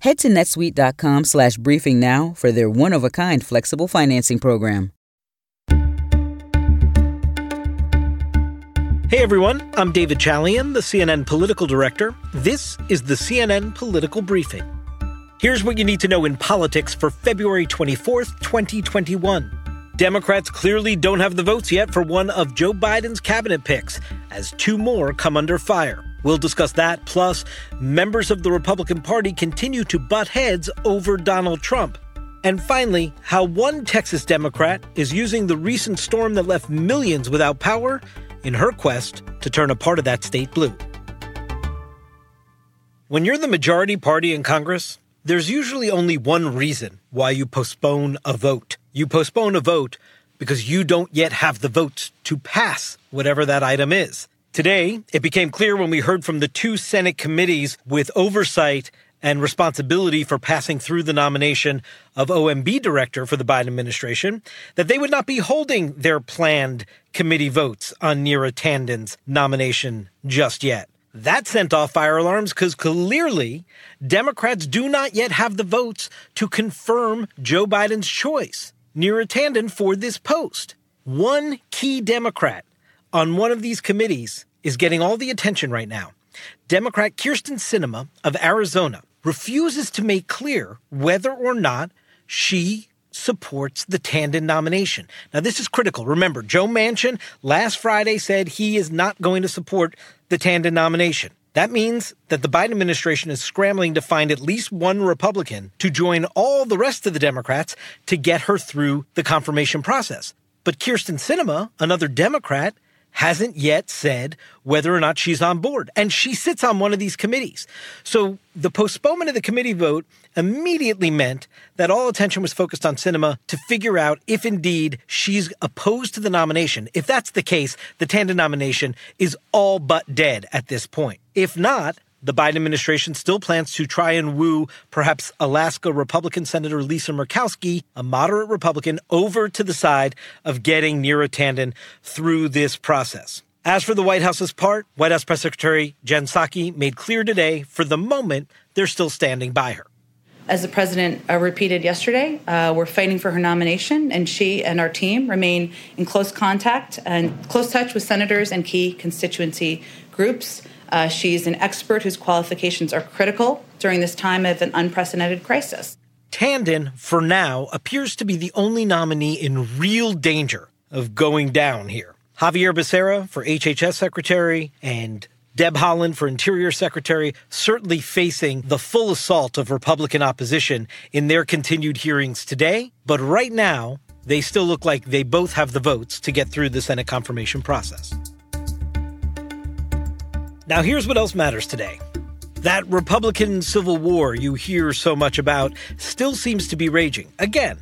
Head to netsuite.com slash briefing now for their one of a kind flexible financing program. Hey everyone, I'm David Chalian, the CNN political director. This is the CNN Political Briefing. Here's what you need to know in politics for February 24th, 2021. Democrats clearly don't have the votes yet for one of Joe Biden's cabinet picks, as two more come under fire. We'll discuss that, plus, members of the Republican Party continue to butt heads over Donald Trump. And finally, how one Texas Democrat is using the recent storm that left millions without power in her quest to turn a part of that state blue. When you're the majority party in Congress, there's usually only one reason why you postpone a vote. You postpone a vote because you don't yet have the votes to pass whatever that item is. Today, it became clear when we heard from the two Senate committees with oversight and responsibility for passing through the nomination of OMB director for the Biden administration that they would not be holding their planned committee votes on Neera Tanden's nomination just yet. That sent off fire alarms because clearly Democrats do not yet have the votes to confirm Joe Biden's choice. Neera Tanden for this post. One key Democrat on one of these committees is getting all the attention right now. Democrat Kyrsten Sinema of Arizona refuses to make clear whether or not she supports the Tanden nomination. Now, this is critical. Remember, Joe Manchin last Friday said he is not going to support the Tanden nomination. That means that the Biden administration is scrambling to find at least one Republican to join all the rest of the Democrats to get her through the confirmation process. But Kyrsten Sinema, another Democrat, hasn't yet said whether or not she's on board. And she sits on one of these committees. So the postponement of the committee vote immediately meant that all attention was focused on Sinema to figure out if indeed she's opposed to the nomination. If that's the case, the Tanden nomination is all but dead at this point. If not, the Biden administration still plans to try and woo perhaps Alaska Republican Senator Lisa Murkowski, a moderate Republican, over to the side of getting Neera Tanden through this process. As for the White House's part, White House Press Secretary Jen Psaki made clear today, for the moment, they're still standing by her. As the president uh, repeated yesterday, uh, we're fighting for her nomination, and she and our team remain in close contact and close touch with senators and key constituency groups. Uh, she's an expert whose qualifications are critical during this time of an unprecedented crisis. Tanden, for now, appears to be the only nominee in real danger of going down here. Xavier Becerra for HHS Secretary and Deb Haaland for Interior Secretary certainly facing the full assault of Republican opposition in their continued hearings today. But right now, they still look like they both have the votes to get through the Senate confirmation process. Now, here's what else matters today. That Republican Civil War you hear so much about still seems to be raging. Again,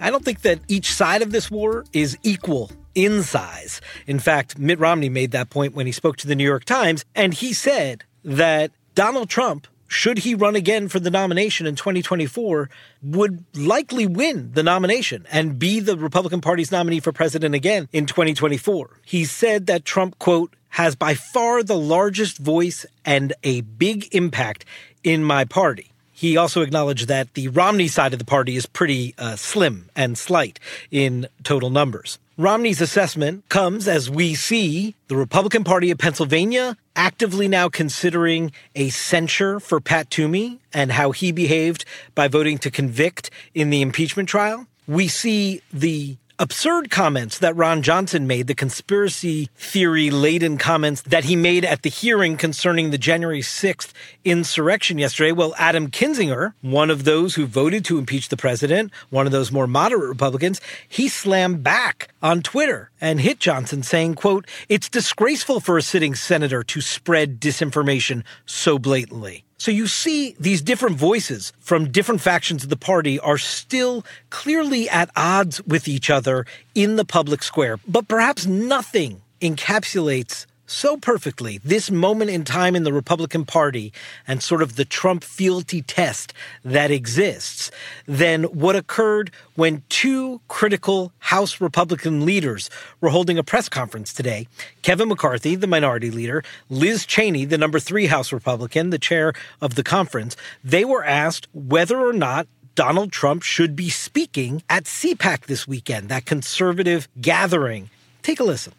I don't think that each side of this war is equal in size. In fact, Mitt Romney made that point when he spoke to the New York Times, and he said that Donald Trump, should he run again for the nomination in 2024, would likely win the nomination and be the Republican Party's nominee for president again in 2024. He said that Trump, quote, has by far the largest voice and a big impact in my party. He also acknowledged that the Romney side of the party is pretty uh, slim and slight in total numbers. Romney's assessment comes as we see the Republican Party of Pennsylvania actively now considering a censure for Pat Toomey and how he behaved by voting to convict in the impeachment trial. We see the absurd comments that Ron Johnson made, the conspiracy theory laden comments that he made at the hearing concerning the January 6th insurrection yesterday. Well, Adam Kinzinger, one of those who voted to impeach the president, one of those more moderate Republicans, he slammed back on Twitter and hit Johnson saying, quote, it's disgraceful for a sitting senator to spread disinformation so blatantly. So you see these different voices from different factions of the party are still clearly at odds with each other in the public square. But perhaps nothing encapsulates so perfectly this moment in time in the Republican Party and sort of the Trump fealty test that exists than what occurred when two critical House Republican leaders were holding a press conference today. Kevin McCarthy, the minority leader, Liz Cheney, the number three House Republican, the chair of the conference, they were asked whether or not Donald Trump should be speaking at CPAC this weekend, that conservative gathering. Take a listen.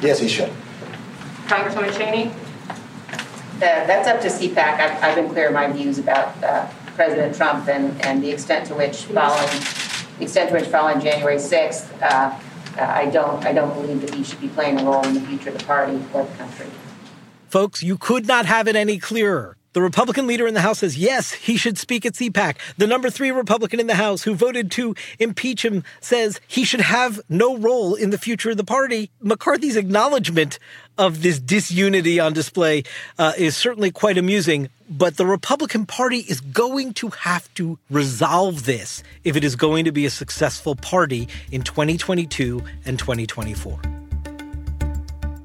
Yes, he should. Congresswoman Cheney? Uh, that's up to CPAC. I've, I've been clear in my views about uh, President Trump and, and the extent to which following the extent to which following January 6th, uh, uh, I don't I don't believe that he should be playing a role in the future of the party or the country. Folks, you could not have it any clearer. The Republican leader in the House says, yes, he should speak at CPAC. The number three Republican in the House who voted to impeach him says he should have no role in the future of the party. McCarthy's acknowledgement of this disunity on display uh, is certainly quite amusing, but the Republican Party is going to have to resolve this if it is going to be a successful party in 2022 and 2024.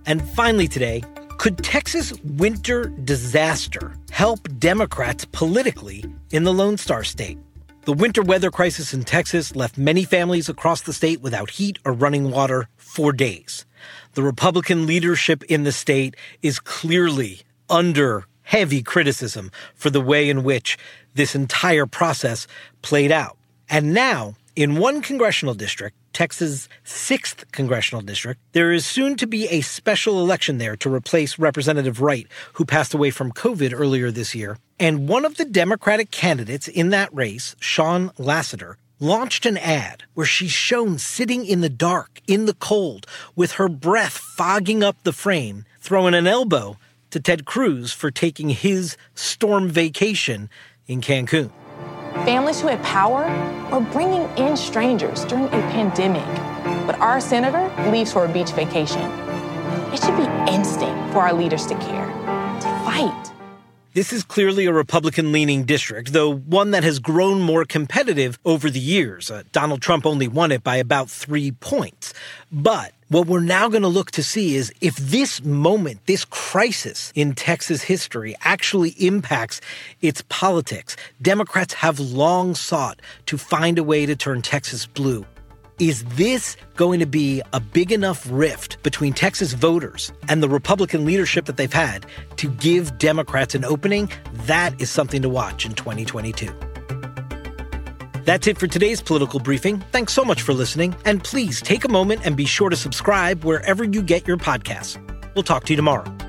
And finally, today, could Texas winter disaster help Democrats politically in the Lone Star State? The winter weather crisis in Texas left many families across the state without heat or running water for days. The Republican leadership in the state is clearly under heavy criticism for the way in which this entire process played out. And now, in one congressional district, Texas' 6th congressional district, there is soon to be a special election there to replace Representative Wright, who passed away from COVID earlier this year. And one of the Democratic candidates in that race, Shawn Lassiter, launched an ad where she's shown sitting in the dark, in the cold, with her breath fogging up the frame, throwing an elbow to Ted Cruz for taking his storm vacation in Cancun. Families who had power are bringing in strangers during a pandemic. But our senator leaves for a beach vacation. It should be instinct for our leaders to care. This is clearly a Republican leaning district, though one that has grown more competitive over the years. Uh, Donald Trump only won it by about three points. But what we're now going to look to see is if this moment, this crisis in Texas history actually impacts its politics. Democrats have long sought to find a way to turn Texas blue. Is this going to be a big enough rift between Texas voters and the Republican leadership that they've had to give Democrats an opening? That is something to watch in 2022. That's it for today's political briefing. Thanks so much for listening. And please take a moment and be sure to subscribe wherever you get your podcasts. We'll talk to you tomorrow.